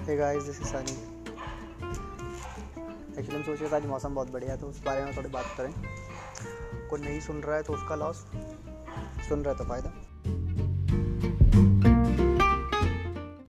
Hey guys this is Sunny actually हम सोच रहे थे आज मौसम बहुत बढ़िया है तो उस बारे में थोड़ी बात करें। कोई नहीं सुन रहा है तो उसका लॉस सुन रहा है तो फ़ायदा।